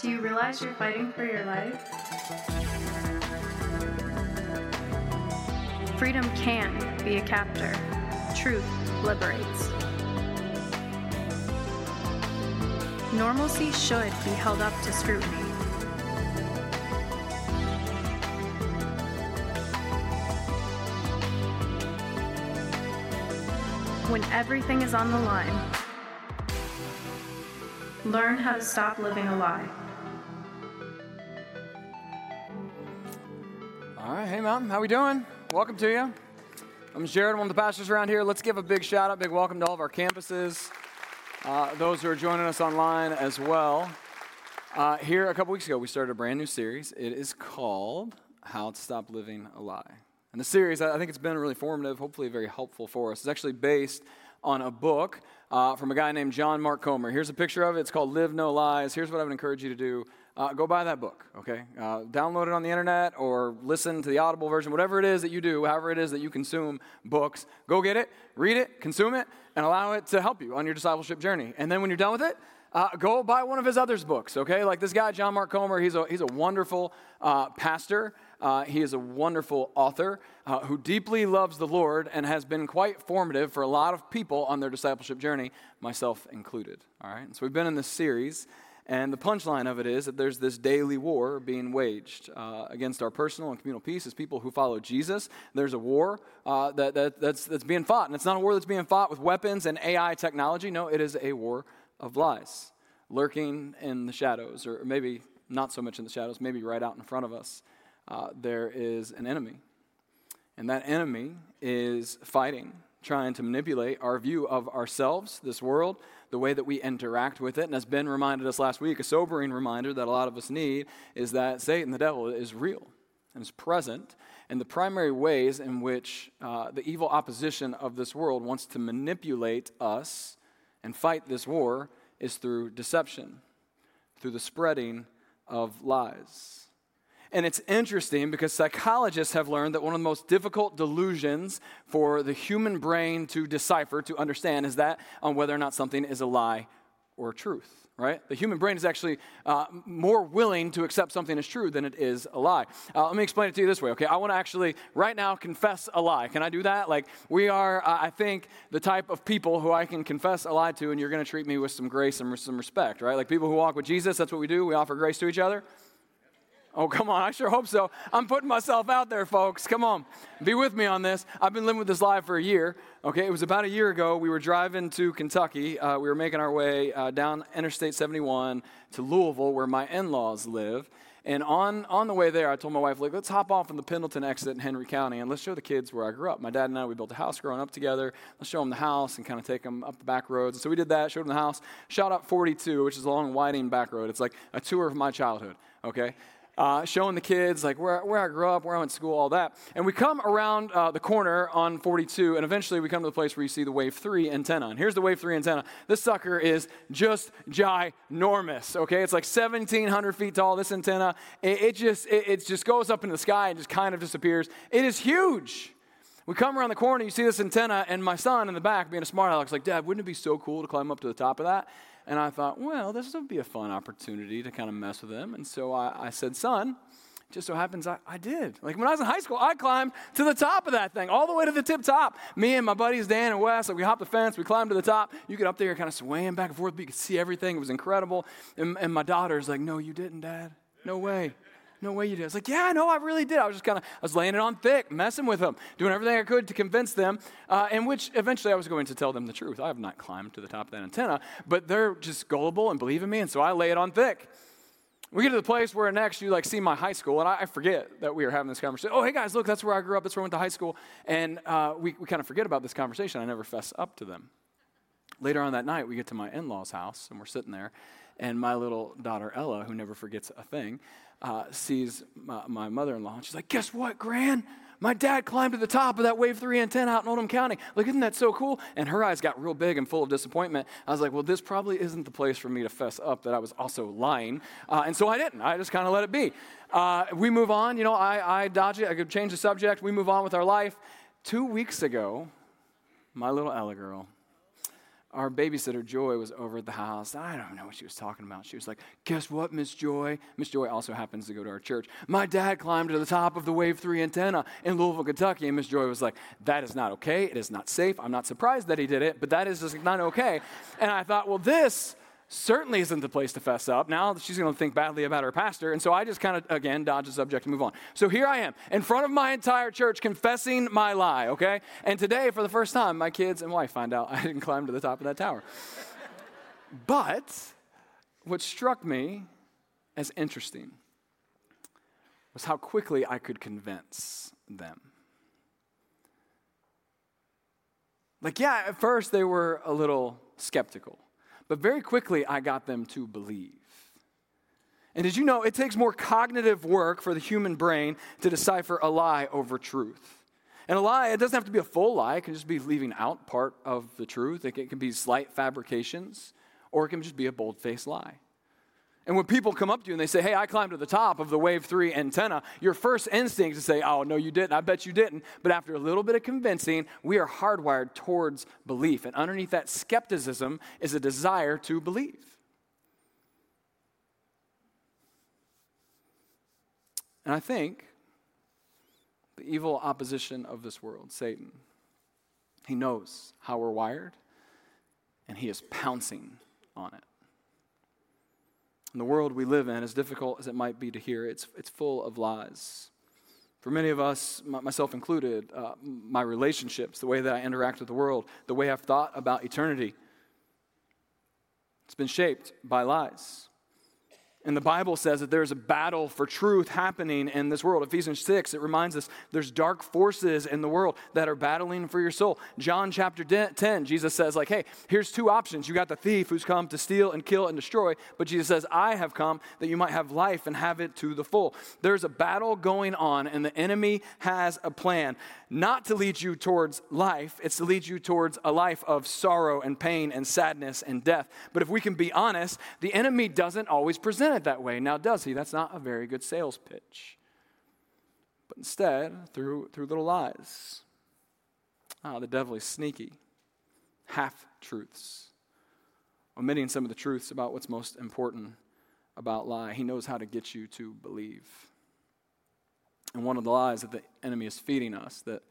Do you realize you're fighting for your life? Freedom can be a captor. Truth liberates. Normalcy should be held up to scrutiny. When everything is on the line, learn how to stop living a lie. Mountain, how are we doing? Welcome to you. I'm Jared, one of the pastors around here. Let's give a big shout out, big welcome to all of our campuses, uh, those who are joining us online as well. Uh, here, a couple weeks ago, we started a brand new series. It is called How to Stop Living a Lie. And the series, I think it's been really formative, hopefully very helpful for us. It's actually based on a book uh, from a guy named John Mark Comer. Here's a picture of it. It's called Live No Lies. Here's what I would encourage you to do uh, go buy that book, okay? Uh, download it on the internet or listen to the Audible version, whatever it is that you do, however it is that you consume books. Go get it, read it, consume it, and allow it to help you on your discipleship journey. And then when you're done with it, uh, go buy one of his other books, okay? Like this guy, John Mark Comer, he's a, he's a wonderful uh, pastor. Uh, he is a wonderful author uh, who deeply loves the Lord and has been quite formative for a lot of people on their discipleship journey, myself included. All right, so we've been in this series, and the punchline of it is that there's this daily war being waged uh, against our personal and communal peace as people who follow Jesus. There's a war uh, that, that, that's, that's being fought, and it's not a war that's being fought with weapons and AI technology. No, it is a war of lies lurking in the shadows, or maybe not so much in the shadows, maybe right out in front of us. Uh, there is an enemy. And that enemy is fighting, trying to manipulate our view of ourselves, this world, the way that we interact with it. And as Ben reminded us last week, a sobering reminder that a lot of us need is that Satan, the devil, is real and is present. And the primary ways in which uh, the evil opposition of this world wants to manipulate us and fight this war is through deception, through the spreading of lies. And it's interesting because psychologists have learned that one of the most difficult delusions for the human brain to decipher, to understand, is that on whether or not something is a lie or truth, right? The human brain is actually uh, more willing to accept something as true than it is a lie. Uh, let me explain it to you this way, okay? I want to actually, right now, confess a lie. Can I do that? Like, we are, uh, I think, the type of people who I can confess a lie to, and you're going to treat me with some grace and some respect, right? Like people who walk with Jesus, that's what we do. We offer grace to each other. Oh, come on. I sure hope so. I'm putting myself out there, folks. Come on. Be with me on this. I've been living with this lie for a year. Okay, it was about a year ago. We were driving to Kentucky. Uh, we were making our way uh, down Interstate 71 to Louisville, where my in laws live. And on, on the way there, I told my wife, like, let's hop off in the Pendleton exit in Henry County and let's show the kids where I grew up. My dad and I, we built a house growing up together. Let's show them the house and kind of take them up the back roads. And so we did that, showed them the house. Shot up 42, which is a long, winding back road. It's like a tour of my childhood, okay? Uh, showing the kids like where, where I grew up, where I went to school, all that. And we come around uh, the corner on 42, and eventually we come to the place where you see the Wave 3 antenna. And here's the Wave 3 antenna. This sucker is just ginormous, okay? It's like 1,700 feet tall, this antenna. It, it just, it, it just goes up into the sky and just kind of disappears. It is huge. We come around the corner, you see this antenna, and my son in the back, being a smart aleck, is like, Dad, wouldn't it be so cool to climb up to the top of that? And I thought, well, this would be a fun opportunity to kind of mess with him. And so I, I said, son, just so happens I, I, did. Like when I was in high school, I climbed to the top of that thing, all the way to the tip top. Me and my buddies Dan and Wes, like we hopped the fence, we climbed to the top. You get up there, kind of swaying back and forth, but you could see everything. It was incredible. And, and my daughter's like, no, you didn't, Dad. No way. No way you did. I was like, yeah, no, I really did. I was just kind of, I was laying it on thick, messing with them, doing everything I could to convince them, uh, in which eventually I was going to tell them the truth. I have not climbed to the top of that antenna, but they're just gullible and believe in me, and so I lay it on thick. We get to the place where next you like see my high school, and I, I forget that we are having this conversation. Oh, hey guys, look, that's where I grew up. That's where I went to high school, and uh, we, we kind of forget about this conversation. I never fess up to them. Later on that night, we get to my in-laws' house, and we're sitting there, and my little daughter Ella, who never forgets a thing, uh, sees my, my mother in law, and she's like, Guess what, Gran? My dad climbed to the top of that Wave 3 antenna out in Oldham County. Look, isn't that so cool? And her eyes got real big and full of disappointment. I was like, well, this probably isn't the place for me to fess up that I was also lying. Uh, and so I didn't. I just kind of let it be. Uh, we move on. You know, I, I dodge it. I could change the subject. We move on with our life. Two weeks ago, my little Ella girl our babysitter Joy was over at the house. I don't know what she was talking about. She was like, Guess what, Miss Joy? Miss Joy also happens to go to our church. My dad climbed to the top of the Wave 3 antenna in Louisville, Kentucky. And Miss Joy was like, That is not okay. It is not safe. I'm not surprised that he did it, but that is just not okay. And I thought, Well, this certainly isn't the place to fess up. Now she's going to think badly about her pastor. And so I just kind of, again, dodge the subject and move on. So here I am in front of my entire church confessing my lie, okay? And today, for the first time, my kids and wife find out I didn't climb to the top of that tower. but what struck me as interesting was how quickly I could convince them. Like, yeah, at first they were a little skeptical. But very quickly, I got them to believe. And did you know it takes more cognitive work for the human brain to decipher a lie over truth? And a lie, it doesn't have to be a full lie, it can just be leaving out part of the truth. It can be slight fabrications, or it can just be a bold faced lie. And when people come up to you and they say, Hey, I climbed to the top of the Wave 3 antenna, your first instinct is to say, Oh, no, you didn't. I bet you didn't. But after a little bit of convincing, we are hardwired towards belief. And underneath that skepticism is a desire to believe. And I think the evil opposition of this world, Satan, he knows how we're wired, and he is pouncing on it. And the world we live in, as difficult as it might be to hear, it's, it's full of lies. For many of us, myself included, uh, my relationships, the way that I interact with the world, the way I've thought about eternity, it's been shaped by lies. And the Bible says that there's a battle for truth happening in this world. Ephesians 6, it reminds us there's dark forces in the world that are battling for your soul. John chapter 10, Jesus says, like, hey, here's two options. You got the thief who's come to steal and kill and destroy, but Jesus says, I have come that you might have life and have it to the full. There's a battle going on, and the enemy has a plan not to lead you towards life, it's to lead you towards a life of sorrow and pain and sadness and death. But if we can be honest, the enemy doesn't always present it that way. Now, does he? That's not a very good sales pitch. But instead, through, through little lies. Ah, the devil is sneaky. Half truths. Omitting some of the truths about what's most important about lie. He knows how to get you to believe. And one of the lies that the enemy is feeding us that,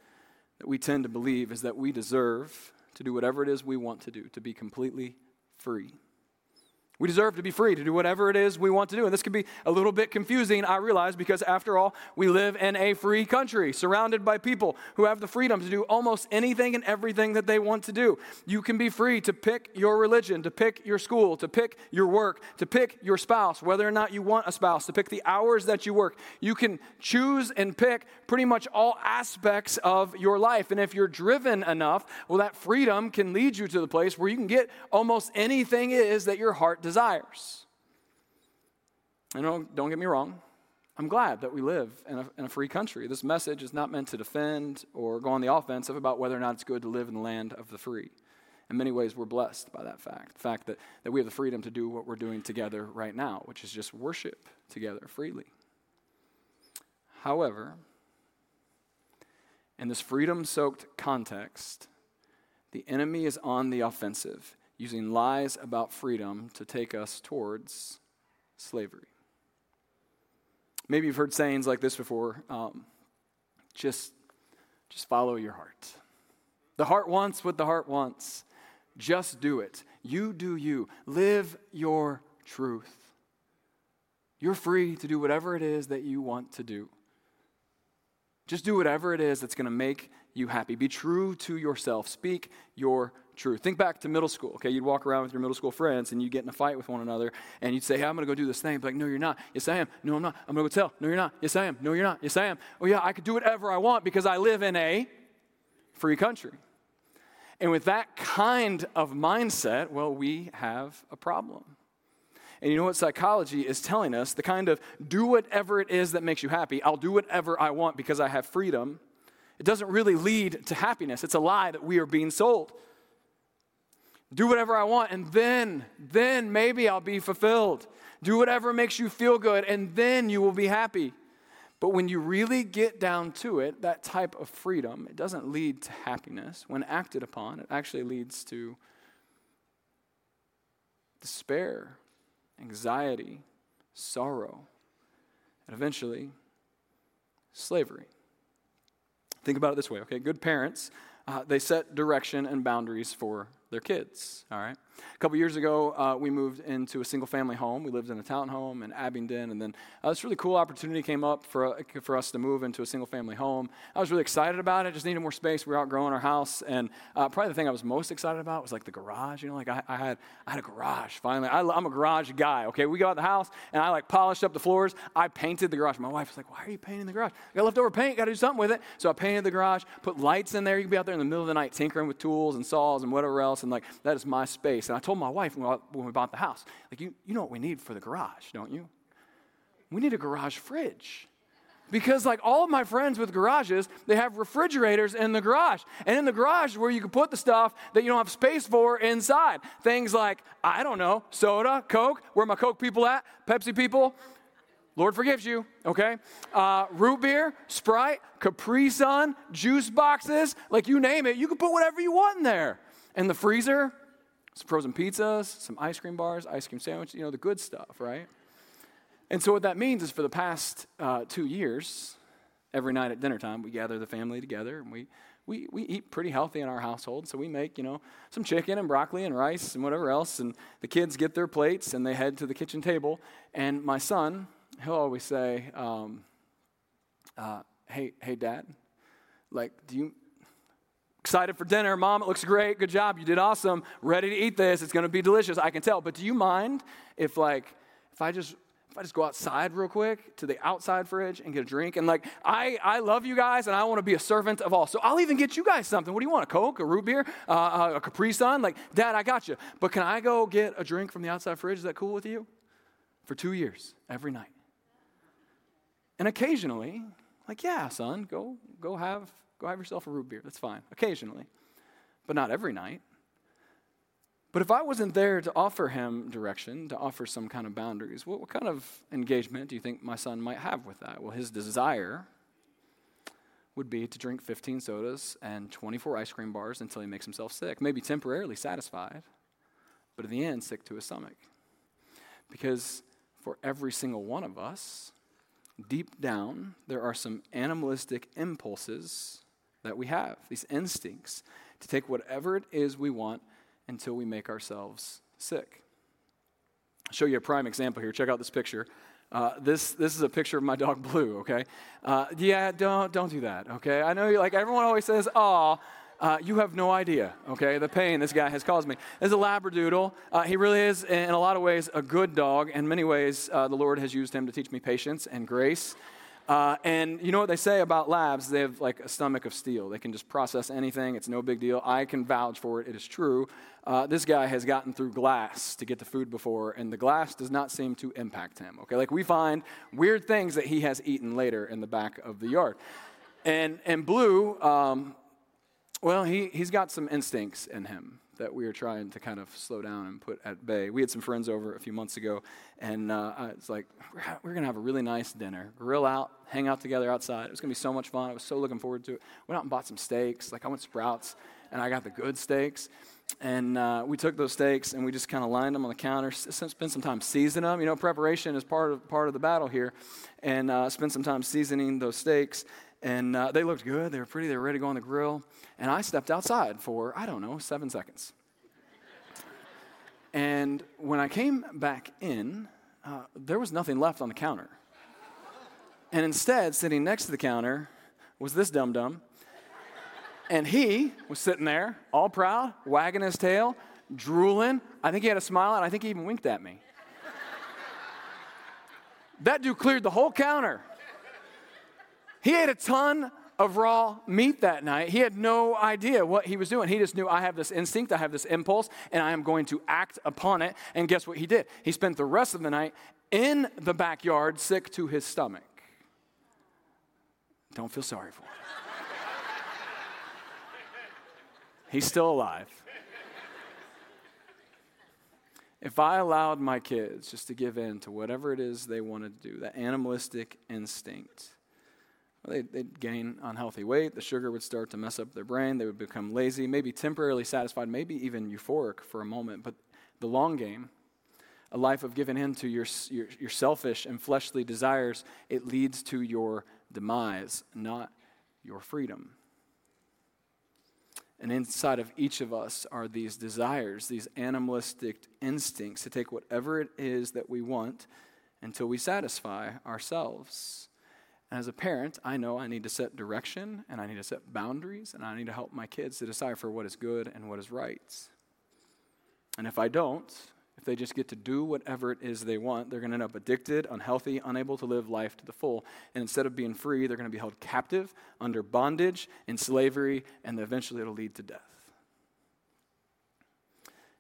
that we tend to believe is that we deserve to do whatever it is we want to do, to be completely free. We deserve to be free to do whatever it is we want to do. And this can be a little bit confusing, I realize, because after all, we live in a free country surrounded by people who have the freedom to do almost anything and everything that they want to do. You can be free to pick your religion, to pick your school, to pick your work, to pick your spouse, whether or not you want a spouse, to pick the hours that you work. You can choose and pick pretty much all aspects of your life. And if you're driven enough, well, that freedom can lead you to the place where you can get almost anything it is that your heart desires. And don't, don't get me wrong, I'm glad that we live in a, in a free country. This message is not meant to defend or go on the offensive about whether or not it's good to live in the land of the free. In many ways, we're blessed by that fact. The fact that, that we have the freedom to do what we're doing together right now, which is just worship together freely. However, in this freedom soaked context, the enemy is on the offensive using lies about freedom to take us towards slavery. Maybe you've heard sayings like this before um, just, just follow your heart. The heart wants what the heart wants. Just do it. You do you. Live your truth. You're free to do whatever it is that you want to do. Just do whatever it is that's going to make you happy. Be true to yourself. Speak your truth. Think back to middle school, okay? You'd walk around with your middle school friends and you'd get in a fight with one another and you'd say, Hey, I'm gonna go do this thing. Be like, No, you're not. Yes, I am. No, I'm not. I'm gonna go tell. No, you're not. Yes, I am. No, you're not. Yes, I am. Oh, yeah, I could do whatever I want because I live in a free country. And with that kind of mindset, well, we have a problem. And you know what psychology is telling us? The kind of do whatever it is that makes you happy. I'll do whatever I want because I have freedom. It doesn't really lead to happiness. It's a lie that we are being sold do whatever I want, and then, then maybe I'll be fulfilled. Do whatever makes you feel good, and then you will be happy. But when you really get down to it, that type of freedom, it doesn't lead to happiness. When acted upon, it actually leads to despair, anxiety, sorrow, and eventually slavery. Think about it this way, okay? Good parents, uh, they set direction and boundaries for their kids, all right? A couple years ago, uh, we moved into a single family home. We lived in a townhome in Abingdon, and then uh, this really cool opportunity came up for, uh, for us to move into a single family home. I was really excited about it, just needed more space. We were outgrowing our house, and uh, probably the thing I was most excited about was like the garage. You know, like I, I had, I had a garage finally. I, am a garage guy, okay? We got the house, and I like polished up the floors. I painted the garage. My wife was like, Why are you painting the garage? I got leftover paint, got to do something with it. So I painted the garage, put lights in there. You can be out there in the middle of the night tinkering with tools and saws and whatever else, and like that is my space. And I told my wife, when we bought the house. Like, you, you know what we need for the garage, don't you? We need a garage fridge. Because, like all of my friends with garages, they have refrigerators in the garage. And in the garage, where you can put the stuff that you don't have space for inside. Things like, I don't know, soda, Coke. Where my Coke people at? Pepsi people? Lord forgives you, okay? Uh, root beer, Sprite, Capri Sun, juice boxes, like you name it, you can put whatever you want in there. In the freezer, some frozen pizzas, some ice cream bars, ice cream sandwiches, you know, the good stuff, right? And so, what that means is for the past uh, two years, every night at dinner time, we gather the family together and we, we, we eat pretty healthy in our household. So, we make, you know, some chicken and broccoli and rice and whatever else. And the kids get their plates and they head to the kitchen table. And my son, he'll always say, um, uh, hey, hey, dad, like, do you, Excited for dinner. Mom, it looks great. Good job. You did awesome. Ready to eat this. It's going to be delicious. I can tell. But do you mind if like if I just if I just go outside real quick to the outside fridge and get a drink? And like I I love you guys and I want to be a servant of all. So I'll even get you guys something. What do you want? A Coke, a root beer, uh, uh, a Capri Sun? Like, Dad, I got you. But can I go get a drink from the outside fridge? Is that cool with you? For two years, every night. And occasionally, like, yeah, son, go go have Go have yourself a root beer. That's fine, occasionally, but not every night. But if I wasn't there to offer him direction, to offer some kind of boundaries, what, what kind of engagement do you think my son might have with that? Well, his desire would be to drink 15 sodas and 24 ice cream bars until he makes himself sick, maybe temporarily satisfied, but in the end, sick to his stomach. Because for every single one of us, deep down, there are some animalistic impulses that we have, these instincts, to take whatever it is we want until we make ourselves sick. I'll show you a prime example here. Check out this picture. Uh, this, this is a picture of my dog Blue, okay? Uh, yeah, don't, don't do that, okay? I know you like everyone always says, aw, uh, you have no idea, okay, the pain this guy has caused me. Is a Labradoodle. Uh, he really is, in a lot of ways, a good dog. In many ways, uh, the Lord has used him to teach me patience and grace uh, and you know what they say about labs? They have like a stomach of steel. They can just process anything. It's no big deal. I can vouch for it. It is true. Uh, this guy has gotten through glass to get the food before, and the glass does not seem to impact him. Okay, like we find weird things that he has eaten later in the back of the yard. And and Blue, um, well, he he's got some instincts in him that we are trying to kind of slow down and put at bay. We had some friends over a few months ago, and uh, it's like, we're, we're going to have a really nice dinner, grill out, hang out together outside. It was going to be so much fun. I was so looking forward to it. Went out and bought some steaks. Like, I went Sprouts, and I got the good steaks. And uh, we took those steaks and we just kind of lined them on the counter, spent some time seasoning them. You know, preparation is part of, part of the battle here. And uh, spent some time seasoning those steaks. And uh, they looked good. They were pretty. They were ready to go on the grill. And I stepped outside for, I don't know, seven seconds. and when I came back in, uh, there was nothing left on the counter. And instead, sitting next to the counter was this dum dum. And he was sitting there, all proud, wagging his tail, drooling. I think he had a smile, and I think he even winked at me. that dude cleared the whole counter. He ate a ton of raw meat that night. He had no idea what he was doing. He just knew I have this instinct, I have this impulse, and I am going to act upon it. And guess what he did? He spent the rest of the night in the backyard, sick to his stomach. Don't feel sorry for him. He's still alive. If I allowed my kids just to give in to whatever it is they wanted to do, that animalistic instinct, they'd, they'd gain unhealthy weight. The sugar would start to mess up their brain. They would become lazy, maybe temporarily satisfied, maybe even euphoric for a moment. But the long game a life of giving in to your, your, your selfish and fleshly desires, it leads to your demise, not your freedom. And inside of each of us are these desires, these animalistic instincts to take whatever it is that we want until we satisfy ourselves. And as a parent, I know I need to set direction and I need to set boundaries and I need to help my kids to decipher what is good and what is right. And if I don't, if they just get to do whatever it is they want, they're going to end up addicted, unhealthy, unable to live life to the full. And instead of being free, they're going to be held captive, under bondage, in slavery, and eventually it'll lead to death.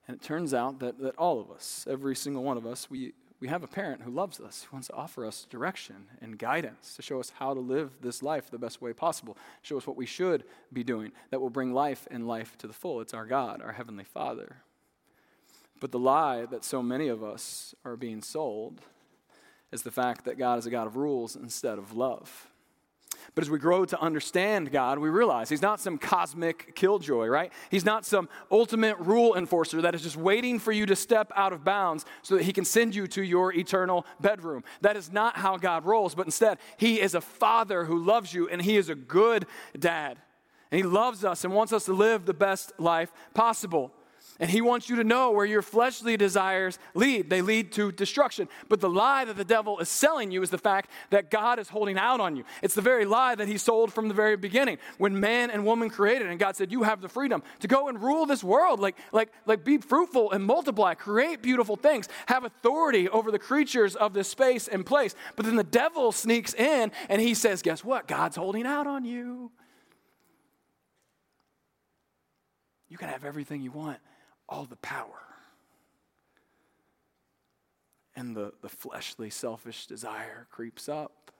And it turns out that, that all of us, every single one of us, we, we have a parent who loves us, who wants to offer us direction and guidance to show us how to live this life the best way possible, show us what we should be doing that will bring life and life to the full. It's our God, our Heavenly Father. But the lie that so many of us are being sold is the fact that God is a God of rules instead of love. But as we grow to understand God, we realize He's not some cosmic killjoy, right? He's not some ultimate rule enforcer that is just waiting for you to step out of bounds so that He can send you to your eternal bedroom. That is not how God rolls, but instead, He is a father who loves you and He is a good dad. And He loves us and wants us to live the best life possible. And he wants you to know where your fleshly desires lead. They lead to destruction. But the lie that the devil is selling you is the fact that God is holding out on you. It's the very lie that he sold from the very beginning. When man and woman created, and God said, You have the freedom to go and rule this world. Like, like, like be fruitful and multiply, create beautiful things, have authority over the creatures of this space and place. But then the devil sneaks in and he says, Guess what? God's holding out on you. You can have everything you want all the power. And the, the fleshly, selfish desire creeps up.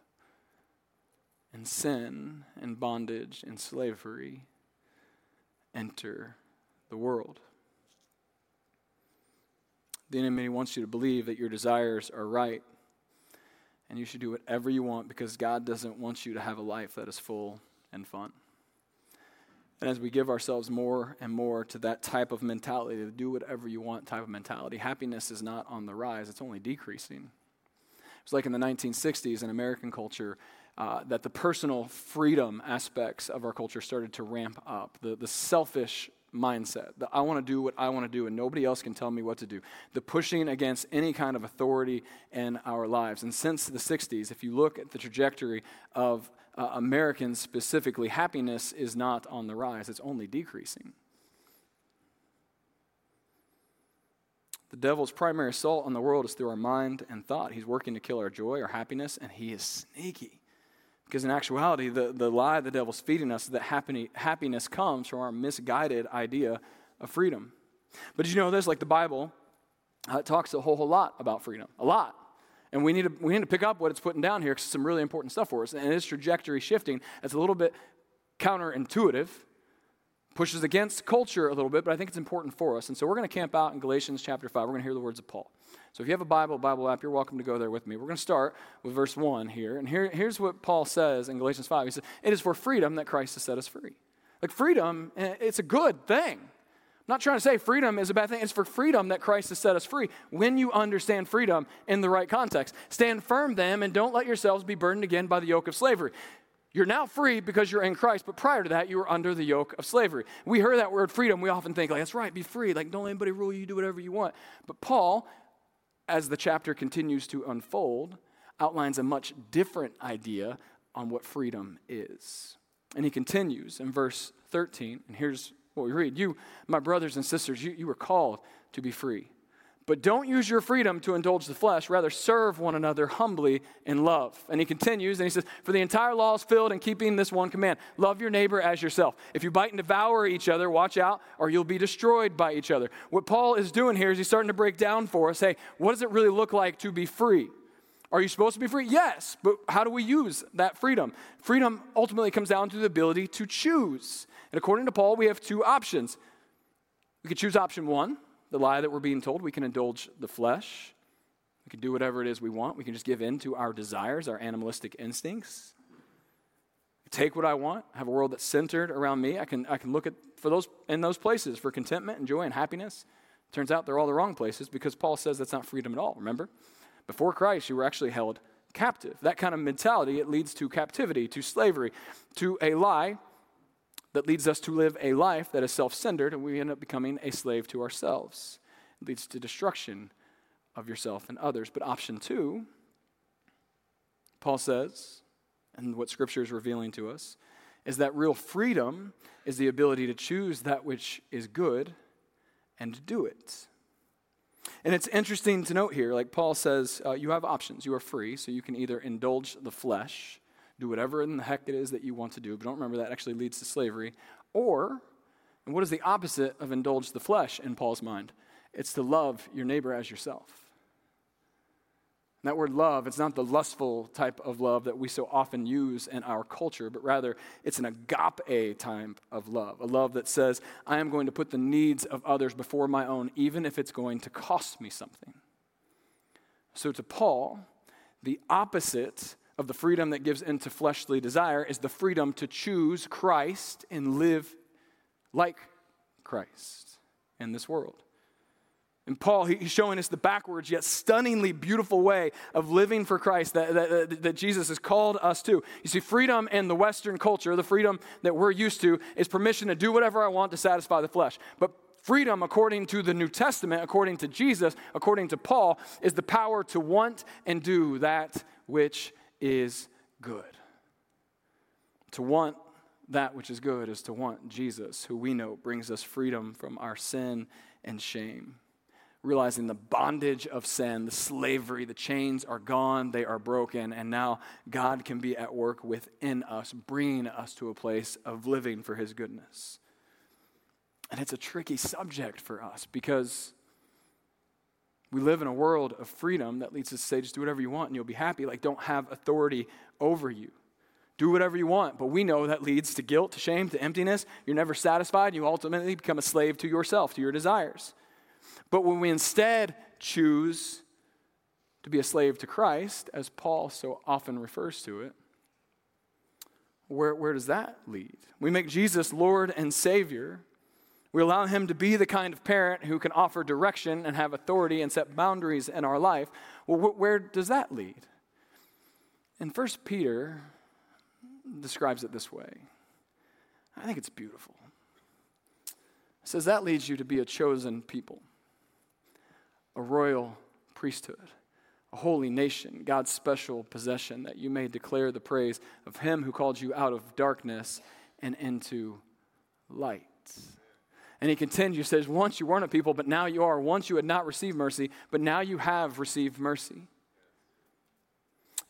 And sin and bondage and slavery enter the world. The enemy wants you to believe that your desires are right and you should do whatever you want because God doesn't want you to have a life that is full and fun. And as we give ourselves more and more to that type of mentality, to do whatever you want type of mentality, happiness is not on the rise, it's only decreasing. It's like in the 1960s in American culture uh, that the personal freedom aspects of our culture started to ramp up. The, the selfish mindset, the I want to do what I want to do and nobody else can tell me what to do, the pushing against any kind of authority in our lives. And since the 60s, if you look at the trajectory of uh, Americans specifically, happiness is not on the rise, it's only decreasing. The devil's primary assault on the world is through our mind and thought. He's working to kill our joy, our happiness, and he is sneaky. Because in actuality, the, the lie the devil's feeding us is that happy, happiness comes from our misguided idea of freedom. But did you know this? Like the Bible uh, talks a whole, whole lot about freedom. A lot. And we need to, we need to pick up what it's putting down here because it's some really important stuff for us. And it's trajectory shifting. It's a little bit counterintuitive, pushes against culture a little bit, but I think it's important for us. And so we're going to camp out in Galatians chapter 5. We're going to hear the words of Paul. So if you have a Bible, Bible app, you're welcome to go there with me. We're going to start with verse 1 here. And here, here's what Paul says in Galatians 5. He says, It is for freedom that Christ has set us free. Like freedom, eh, it's a good thing. I'm not trying to say freedom is a bad thing. It's for freedom that Christ has set us free. When you understand freedom in the right context, stand firm then and don't let yourselves be burdened again by the yoke of slavery. You're now free because you're in Christ, but prior to that, you were under the yoke of slavery. We heard that word freedom. We often think, like, that's right, be free. Like, don't let anybody rule you, do whatever you want. But Paul, as the chapter continues to unfold, outlines a much different idea on what freedom is. And he continues in verse 13, and here's what we read. You, my brothers and sisters, you, you were called to be free. But don't use your freedom to indulge the flesh. Rather, serve one another humbly in love. And he continues and he says, For the entire law is filled in keeping this one command love your neighbor as yourself. If you bite and devour each other, watch out, or you'll be destroyed by each other. What Paul is doing here is he's starting to break down for us hey, what does it really look like to be free? Are you supposed to be free? Yes, but how do we use that freedom? Freedom ultimately comes down to the ability to choose. And according to Paul, we have two options. We could choose option one, the lie that we're being told. We can indulge the flesh. We can do whatever it is we want. We can just give in to our desires, our animalistic instincts. Take what I want, have a world that's centered around me. I can, I can look at for those in those places for contentment and joy and happiness. Turns out they're all the wrong places because Paul says that's not freedom at all, remember? Before Christ, you were actually held captive. That kind of mentality, it leads to captivity, to slavery, to a lie that leads us to live a life that is self centered, and we end up becoming a slave to ourselves. It leads to destruction of yourself and others. But option two, Paul says, and what Scripture is revealing to us, is that real freedom is the ability to choose that which is good and do it. And it's interesting to note here, like Paul says, uh, you have options. You are free, so you can either indulge the flesh, do whatever in the heck it is that you want to do, but don't remember that actually leads to slavery. Or, and what is the opposite of indulge the flesh in Paul's mind? It's to love your neighbor as yourself. And that word love, it's not the lustful type of love that we so often use in our culture, but rather it's an agape type of love. A love that says, I am going to put the needs of others before my own, even if it's going to cost me something. So to Paul, the opposite of the freedom that gives into fleshly desire is the freedom to choose Christ and live like Christ in this world. And Paul, he's showing us the backwards yet stunningly beautiful way of living for Christ that, that, that, Jesus has called us to. You see, freedom in the Western culture, the freedom that we're used to, is permission to do whatever I want to satisfy the flesh. But freedom, according to the New Testament, according to Jesus, according to Paul, is the power to want and do that which is good. To want that which is good is to want Jesus, who we know brings us freedom from our sin and shame realizing the bondage of sin, the slavery, the chains are gone, they are broken, and now God can be at work within us, bringing us to a place of living for His goodness. And it's a tricky subject for us because we live in a world of freedom that leads us to say, just do whatever you want and you'll be happy. Like, don't have authority over you. Do whatever you want. But we know that leads to guilt, to shame, to emptiness. You're never satisfied. You ultimately become a slave to yourself, to your desires. But when we instead choose to be a slave to Christ, as Paul so often refers to it, where, where does that lead? We make Jesus Lord and Savior. We allow Him to be the kind of parent who can offer direction and have authority and set boundaries in our life. Well, wh- where does that lead? And First Peter describes it this way. I think it's beautiful. It says that leads you to be a chosen people a royal priesthood, a holy nation, God's special possession, that you may declare the praise of Him who called you out of darkness and into light. And he continues, says, Once you weren't a people, but now you are. Once you had not received mercy, but now you have received mercy.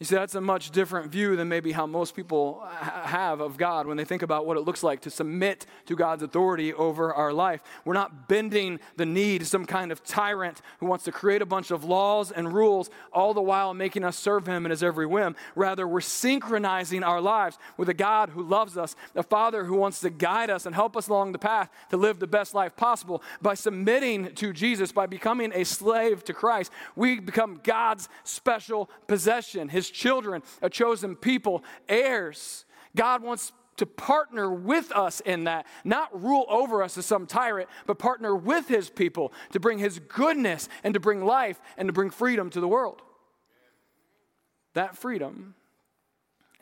You see, that's a much different view than maybe how most people have of God when they think about what it looks like to submit to God's authority over our life. We're not bending the knee to some kind of tyrant who wants to create a bunch of laws and rules, all the while making us serve him in his every whim. Rather, we're synchronizing our lives with a God who loves us, a Father who wants to guide us and help us along the path to live the best life possible. By submitting to Jesus, by becoming a slave to Christ, we become God's special possession, his children, a chosen people, heirs. God wants to partner with us in that, not rule over us as some tyrant, but partner with his people to bring his goodness and to bring life and to bring freedom to the world. That freedom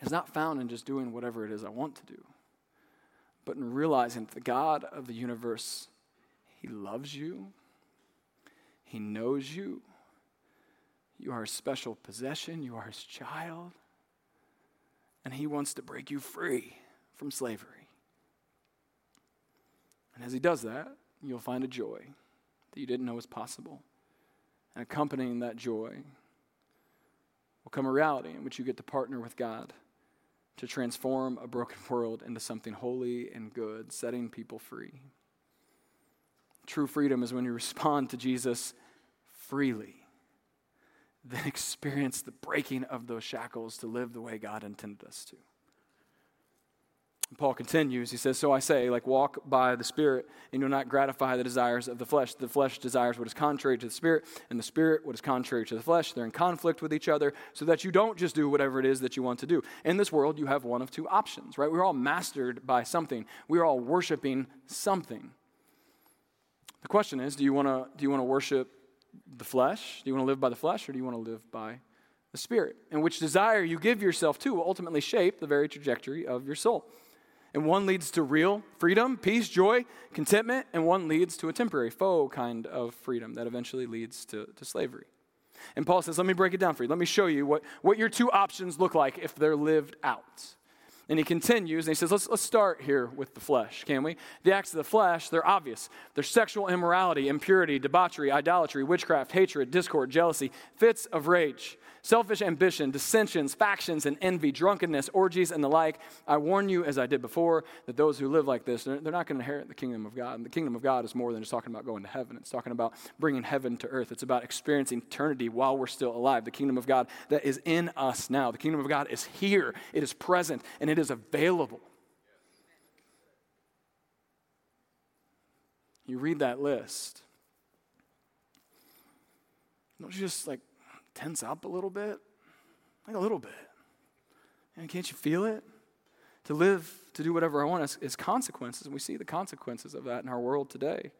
is not found in just doing whatever it is I want to do, but in realizing that the God of the universe, he loves you, he knows you, you are a special possession. You are his child. And he wants to break you free from slavery. And as he does that, you'll find a joy that you didn't know was possible. And accompanying that joy will come a reality in which you get to partner with God to transform a broken world into something holy and good, setting people free. True freedom is when you respond to Jesus freely then experience the breaking of those shackles to live the way God intended us to. Paul continues, he says, So I say, like, walk by the Spirit, and you'll not gratify the desires of the flesh. The flesh desires what is contrary to the Spirit, and the Spirit what is contrary to the flesh. They're in conflict with each other, so that you don't just do whatever it is that you want to do. In this world, you have one of two options, right? We're all mastered by something, we're all worshiping something. The question is do you want to do you want to worship the flesh? Do you want to live by the flesh or do you want to live by the spirit? And which desire you give yourself to will ultimately shape the very trajectory of your soul. And one leads to real freedom, peace, joy, contentment, and one leads to a temporary faux kind of freedom that eventually leads to, to slavery. And Paul says, Let me break it down for you. Let me show you what, what your two options look like if they're lived out. And he continues and he says, let's, let's start here with the flesh, can we? The acts of the flesh, they're obvious. They're sexual immorality, impurity, debauchery, idolatry, witchcraft, hatred, discord, jealousy, fits of rage, selfish ambition, dissensions, factions, and envy, drunkenness, orgies, and the like. I warn you, as I did before, that those who live like this, they're, they're not going to inherit the kingdom of God. And the kingdom of God is more than just talking about going to heaven, it's talking about bringing heaven to earth. It's about experiencing eternity while we're still alive. The kingdom of God that is in us now. The kingdom of God is here, it is present, and it is available. You read that list. Don't you just like tense up a little bit? Like a little bit. And can't you feel it? To live, to do whatever I want is, is consequences. And we see the consequences of that in our world today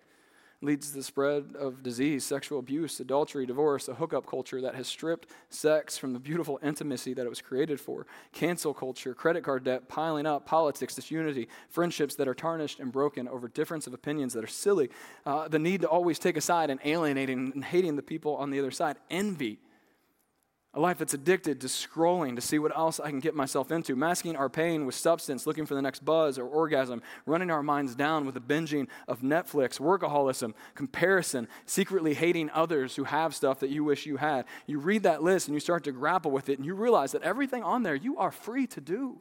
leads to the spread of disease, sexual abuse, adultery, divorce, a hookup culture that has stripped sex from the beautiful intimacy that it was created for, cancel culture, credit card debt piling up, politics, disunity, friendships that are tarnished and broken over difference of opinions that are silly, uh, the need to always take a side and alienating and hating the people on the other side, envy a life that's addicted to scrolling to see what else I can get myself into, masking our pain with substance, looking for the next buzz or orgasm, running our minds down with the binging of Netflix, workaholism, comparison, secretly hating others who have stuff that you wish you had. You read that list and you start to grapple with it, and you realize that everything on there you are free to do.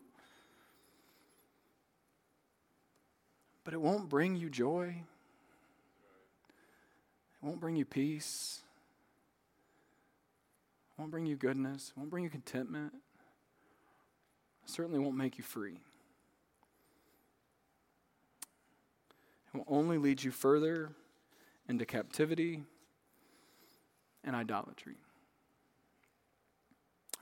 But it won't bring you joy, it won't bring you peace won't bring you goodness, won't bring you contentment, certainly won't make you free. It will only lead you further into captivity and idolatry.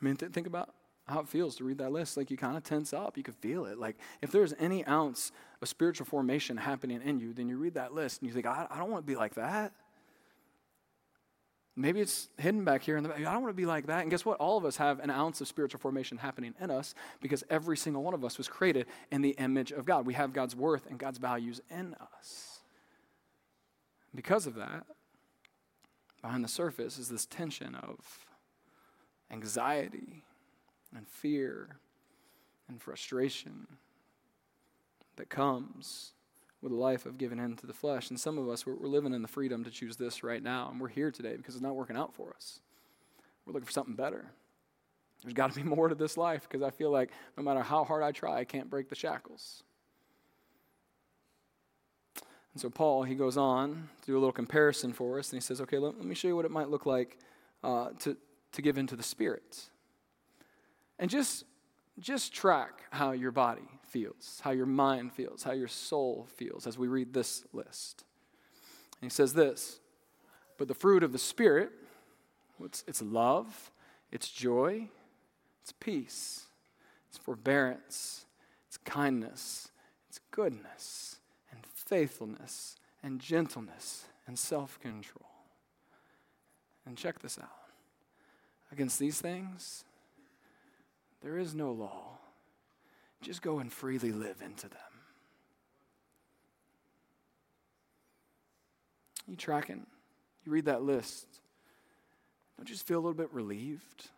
I mean, th- think about how it feels to read that list. Like you kind of tense up. You can feel it. Like if there's any ounce of spiritual formation happening in you, then you read that list and you think, I, I don't want to be like that. Maybe it's hidden back here in the back. I don't want to be like that. And guess what? All of us have an ounce of spiritual formation happening in us because every single one of us was created in the image of God. We have God's worth and God's values in us. Because of that, behind the surface is this tension of anxiety and fear and frustration that comes with a life of giving in to the flesh. And some of us, we're, we're, living in the freedom to choose this right now. And we're here today because it's not working out for us. We're looking for something better. There's got to be more to this life because I feel like no matter how hard I try, I can't break the shackles. And so Paul, he goes on to do a little comparison for us, and he says, okay, let, let me show you what it might look like uh, to, to give into the Spirit. And just, just track how your body feels, how your mind feels, how your soul feels as we read this list. And he says this But the fruit of the Spirit, it's, it's love, it's joy, it's peace, it's forbearance, it's kindness, it's goodness, and faithfulness, and gentleness, and self control. And check this out. Against these things, there is no law. Just go and freely live into them. You tracking? You read that list. Don't you just feel a little bit relieved?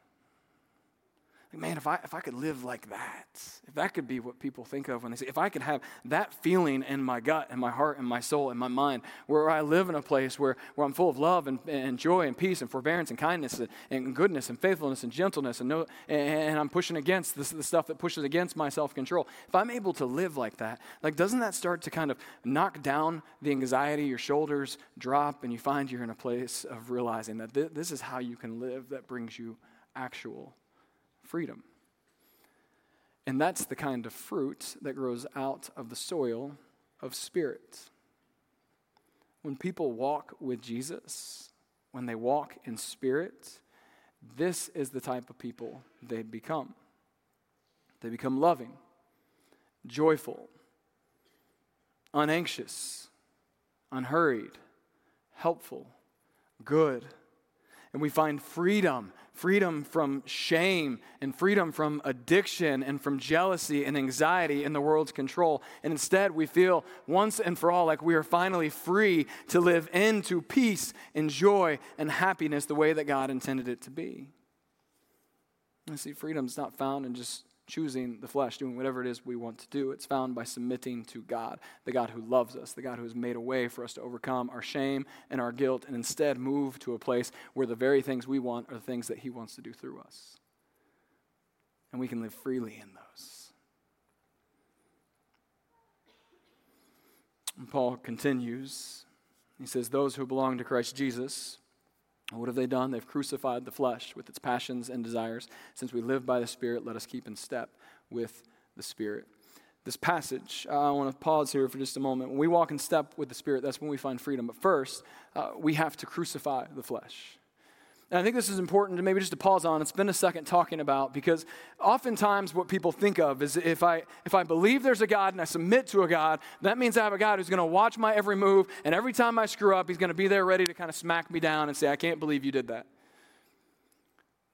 Man, if I, if I could live like that, if that could be what people think of when they say, if I could have that feeling in my gut and my heart and my soul and my mind, where I live in a place where, where I'm full of love and, and joy and peace and forbearance and kindness and, and goodness and faithfulness and gentleness and, no, and, and I'm pushing against this, the stuff that pushes against my self control. If I'm able to live like that, like doesn't that start to kind of knock down the anxiety? Your shoulders drop and you find you're in a place of realizing that th- this is how you can live that brings you actual freedom. And that's the kind of fruit that grows out of the soil of spirit. When people walk with Jesus, when they walk in spirit, this is the type of people they become. They become loving, joyful, unanxious, unhurried, helpful, good. And we find freedom freedom from shame and freedom from addiction and from jealousy and anxiety in the world's control. And instead, we feel once and for all like we are finally free to live into peace and joy and happiness the way that God intended it to be. And see, freedom is not found in just choosing the flesh, doing whatever it is we want to do. It's found by submitting to God, the God who loves us, the God who has made a way for us to overcome our shame and our guilt, and instead move to a place where the very things we want are the things that He wants to do through us. And we can live freely in those. And Paul continues. He says, Those who belong to Christ Jesus, what have they done? They've crucified the flesh with its passions and desires. Since we live by the Spirit, let us keep in step with the Spirit. This passage, uh, I want to pause here for just a moment. When we walk in step with the Spirit, that's when we find freedom. But first, uh, we have to crucify the flesh. And I think this is important to maybe just to pause on and spend a second talking about because oftentimes what people think of is if I if I believe there's a God and I submit to a God, that means I have a God who's going to watch my every move and every time I screw up, he's going to be there ready to kind of smack me down and say, "I can't believe you did that."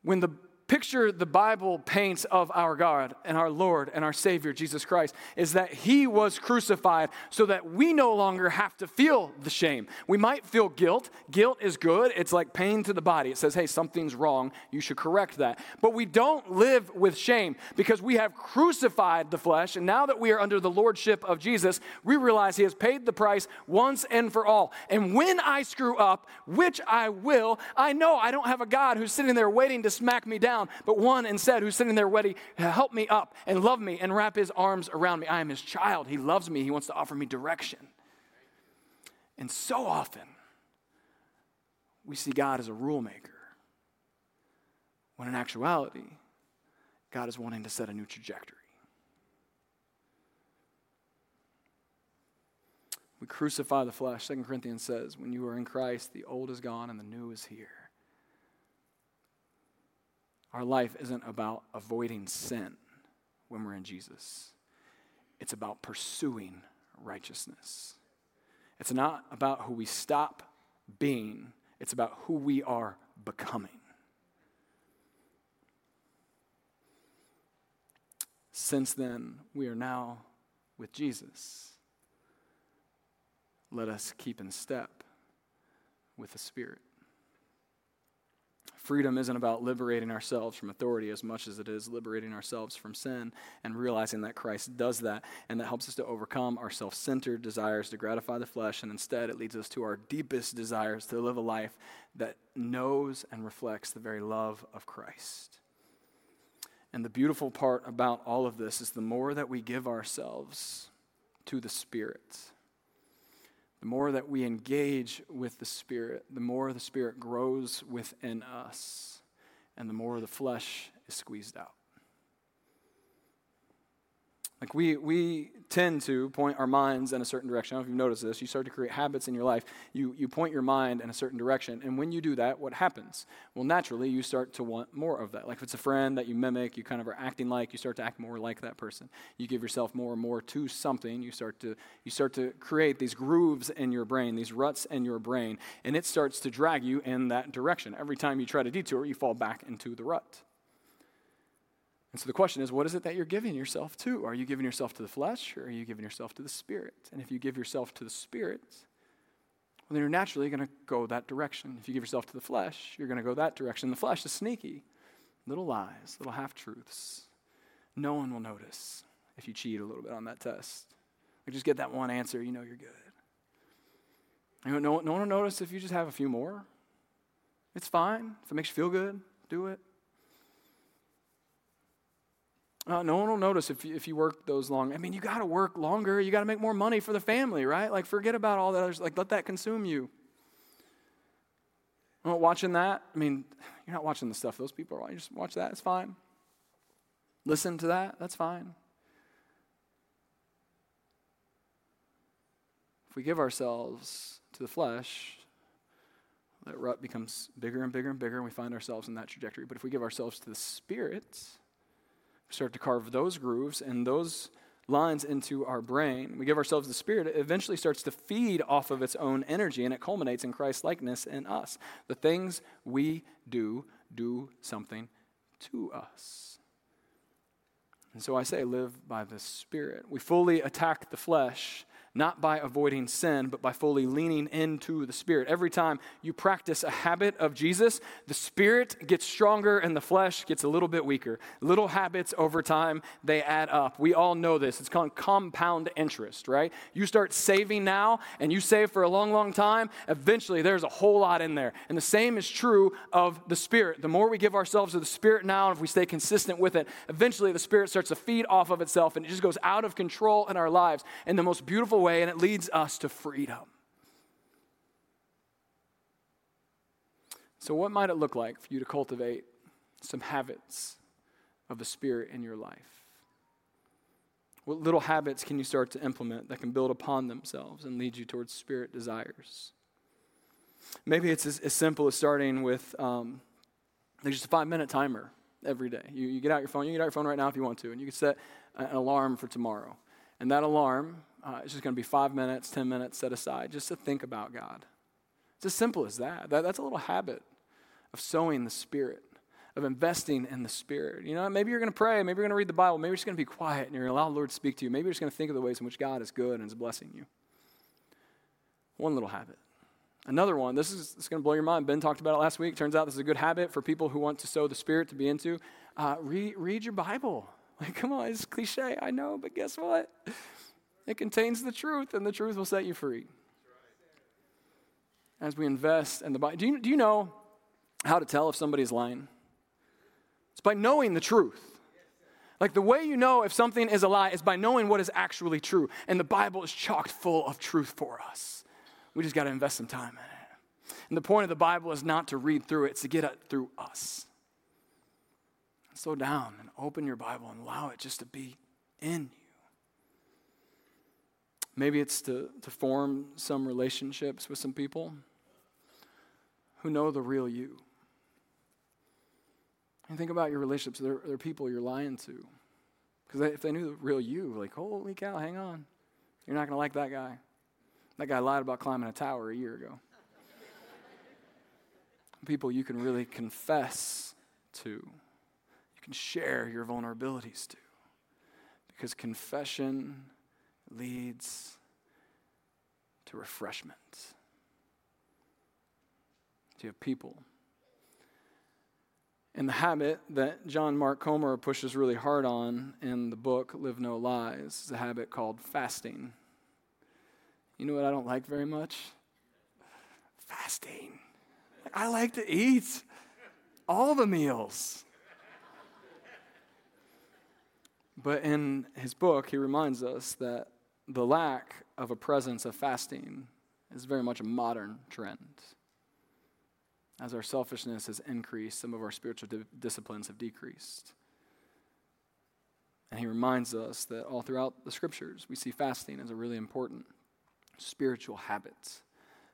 When the picture the Bible paints of our God and our Lord and our Savior, Jesus Christ, is that He was crucified so that we no longer have to feel the shame. We might feel guilt. Guilt is good, it's like pain to the body. It says, hey, something's wrong. You should correct that. But we don't live with shame because we have crucified the flesh. And now that we are under the Lordship of Jesus, we realize He has paid the price once and for all. And when I screw up, which I will, I know I don't have a God who's sitting there waiting to smack me down down, but one instead who's sitting there ready help me up and love me and wrap his arms around me. I am his child. He loves me. He wants to offer me direction. And so often, we see God as a rule maker, when in actuality, God is wanting to set a new trajectory. We crucify the flesh. 2 Corinthians says, when you are in Christ, the old is gone and the new is here. Our life isn't about avoiding sin when we're in Jesus, it's about pursuing righteousness. It's not about who we stop being, it's about who we are becoming. Since then, we are now with Jesus. Let us keep in step with the Spirit. Freedom isn't about liberating ourselves from authority as much as it is liberating ourselves from sin and realizing that Christ does that and that helps us to overcome our self centered desires to gratify the flesh. And instead, it leads us to our deepest desires to live a life that knows and reflects the very love of Christ. And the beautiful part about all of this is the more that we give ourselves to the Spirit, the more that we engage with the Spirit, the more the Spirit grows within us, and the more the flesh is squeezed out. Like we, we tend to point our minds in a certain direction. I don't know if you've noticed this. You start to create habits in your life. You, you point your mind in a certain direction. And when you do that, what happens? Well, naturally, you start to want more of that. Like if it's a friend that you mimic, you kind of are acting like, you start to act more like that person. You give yourself more and more to something. You start to, you start to create these grooves in your brain, these ruts in your brain. And it starts to drag you in that direction. Every time you try to detour, you fall back into the rut. And so the question is, what is it that you're giving yourself to? Are you giving yourself to the flesh or are you giving yourself to the spirit? And if you give yourself to the spirit, well, then you're naturally going to go that direction. If you give yourself to the flesh, you're going to go that direction. The flesh is sneaky. Little lies, little half truths. No one will notice if you cheat a little bit on that test. You just get that one answer, you know you're good. You know, no, no one will notice if you just have a few more. It's fine. If it makes you feel good, do it. Uh, no one will notice if you, if you work those long. I mean, you got to work longer. You got to make more money for the family, right? Like, forget about all that others. Like, let that consume you. Well, watching that, I mean, you're not watching the stuff those people are. watching. You just watch that. It's fine. Listen to that. That's fine. If we give ourselves to the flesh, that rut becomes bigger and bigger and bigger, and we find ourselves in that trajectory. But if we give ourselves to the Spirit, start to carve those grooves and those lines into our brain. We give ourselves the Spirit, it eventually starts to feed off of its own energy and it culminates in Christ's likeness in us. The things we do do something to us. And so I say, live by the Spirit. We fully attack the flesh not by avoiding sin, but by fully leaning into the Spirit. Every time you practice a habit of Jesus, the Spirit gets stronger and the flesh gets a little bit weaker. Little habits over time, they add up. We all know this. It's called compound interest, right? You start saving now and you save for a long, long time, eventually there's a whole lot in there. And the same is true of the Spirit. The more we give ourselves to the Spirit now, and if we stay consistent with it, eventually the Spirit starts to feed off of itself and it just goes out of control in our lives in the most beautiful way way, and it leads us to freedom. So, what might it look like for you to cultivate some habits of the Spirit in your life? What little habits can you start to implement that can build upon themselves and lead you towards Spirit desires? Maybe it's as, as simple as starting with um, just a five minute timer every day. You, you, get out your phone, you get out your phone right now if you want to, and you can set an alarm for tomorrow. And that alarm uh, it's just going to be five minutes, 10 minutes set aside just to think about God. It's as simple as that. that. That's a little habit of sowing the Spirit, of investing in the Spirit. You know, maybe you're going to pray, maybe you're going to read the Bible, maybe you're just going to be quiet and you're going to allow the Lord to speak to you. Maybe you're just going to think of the ways in which God is good and is blessing you. One little habit. Another one, this is, is going to blow your mind. Ben talked about it last week. Turns out this is a good habit for people who want to sow the Spirit to be into. Uh, read your Bible. Like, come on, it's cliche, I know, but guess what? It contains the truth, and the truth will set you free. As we invest in the Bible, do you, do you know how to tell if somebody's lying? It's by knowing the truth. Like the way you know if something is a lie is by knowing what is actually true. And the Bible is chocked full of truth for us. We just got to invest some time in it. And the point of the Bible is not to read through it, it's to get it through us. Slow down and open your Bible and allow it just to be in you. Maybe it's to, to form some relationships with some people who know the real you. And think about your relationships. They're, they're people you're lying to. Because if they knew the real you, like, holy cow, hang on. You're not going to like that guy. That guy lied about climbing a tower a year ago. people you can really confess to, you can share your vulnerabilities to. Because confession leads to refreshment. So you have people. And the habit that John Mark Comer pushes really hard on in the book Live No Lies is a habit called fasting. You know what I don't like very much? Fasting. I like to eat all the meals. But in his book, he reminds us that the lack of a presence of fasting is very much a modern trend. As our selfishness has increased, some of our spiritual di- disciplines have decreased. And he reminds us that all throughout the scriptures, we see fasting as a really important spiritual habit.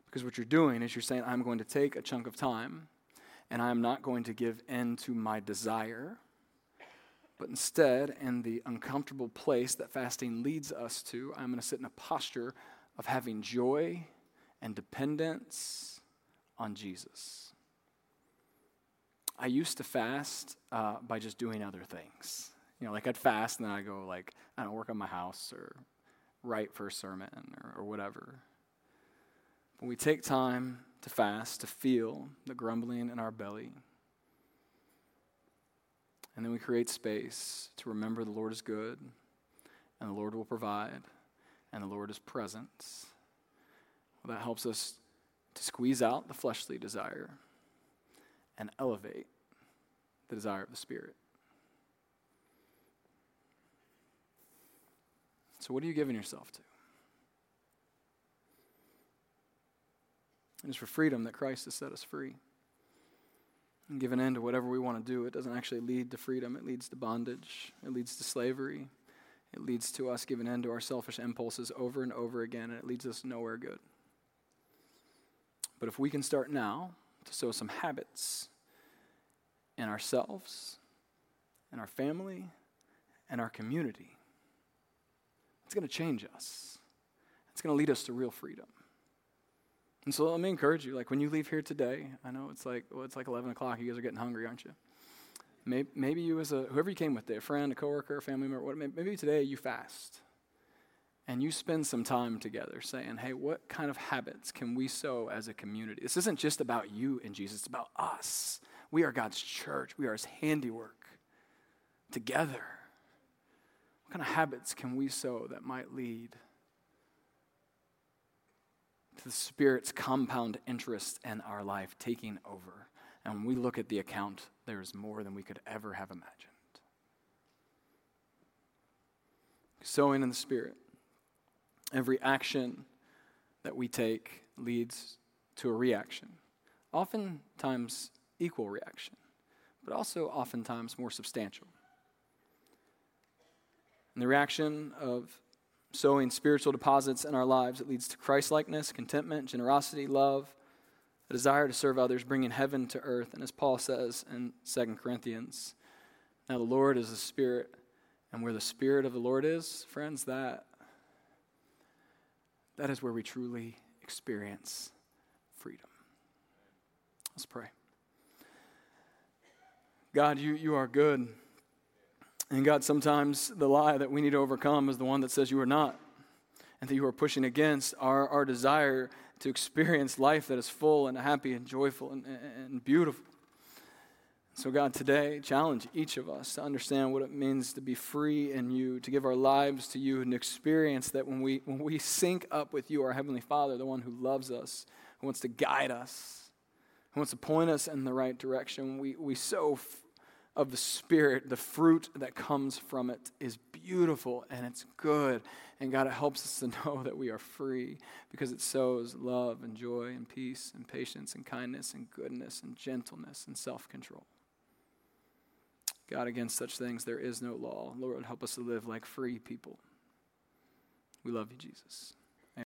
Because what you're doing is you're saying, I'm going to take a chunk of time and I'm not going to give in to my desire but instead, in the uncomfortable place that fasting leads us to, I'm going to sit in a posture of having joy and dependence on Jesus. I used to fast uh, by just doing other things. You know, like I'd fast and then I'd go, like, I don't work on my house or write for a sermon or, or whatever. When we take time to fast, to feel the grumbling in our belly, and then we create space to remember the Lord is good, and the Lord will provide, and the Lord is present. Well, that helps us to squeeze out the fleshly desire and elevate the desire of the Spirit. So, what are you giving yourself to? It is for freedom that Christ has set us free and giving in to whatever we want to do, it doesn't actually lead to freedom. It leads to bondage, it leads to slavery, it leads to us giving in to our selfish impulses over and over again, and it leads us nowhere good. But if we can start now to sow some habits in ourselves, in our family, and our community, it's going to change us. It's going to lead us to real freedom. And so let me encourage you, like when you leave here today, I know it's like, well, it's like 11 o'clock. You guys are getting hungry, aren't you? Maybe, maybe you as a, whoever you came with, a friend, a coworker, a family member, maybe today you fast and you spend some time together saying, hey, what kind of habits can we sow as a community? This isn't just about you and Jesus, it's about us. We are God's church, we are his handiwork together. What kind of habits can we sow that might lead to the Spirit's compound interest in our life taking over? And when we look at the account, there is more than we could ever have imagined. Sowing in the Spirit Every action that we take leads to a reaction, oftentimes equal reaction, but also oftentimes more substantial. And the reaction of sowing spiritual deposits in our lives, it leads to Christlikeness, contentment, generosity, love, a desire to serve others, bringing heaven to earth. And as Paul says in 2 Corinthians, now the Lord is the Spirit, and where the Spirit of the Lord is, friends, that that is where we truly experience freedom. Let's pray. God, you, you are good. And God, sometimes the lie that we need to overcome is the one that says you are not, and that you are pushing against our, our desire to experience life that is full and happy and joyful and, and beautiful. So, God, today, challenge each of us to understand what it means to be free in you, to give our lives to you, and experience that when we, when we sync up with you, our Heavenly Father, the one who loves us, who wants to guide us, who wants to point us in the right direction, we, we sow f- of the Spirit, the fruit that comes from it is beautiful and it's good. And God, it helps us to know that we are free because it sows love and joy and peace and patience and kindness and goodness and gentleness and self control. God, against such things there is no law. Lord, help us to live like free people. We love you, Jesus.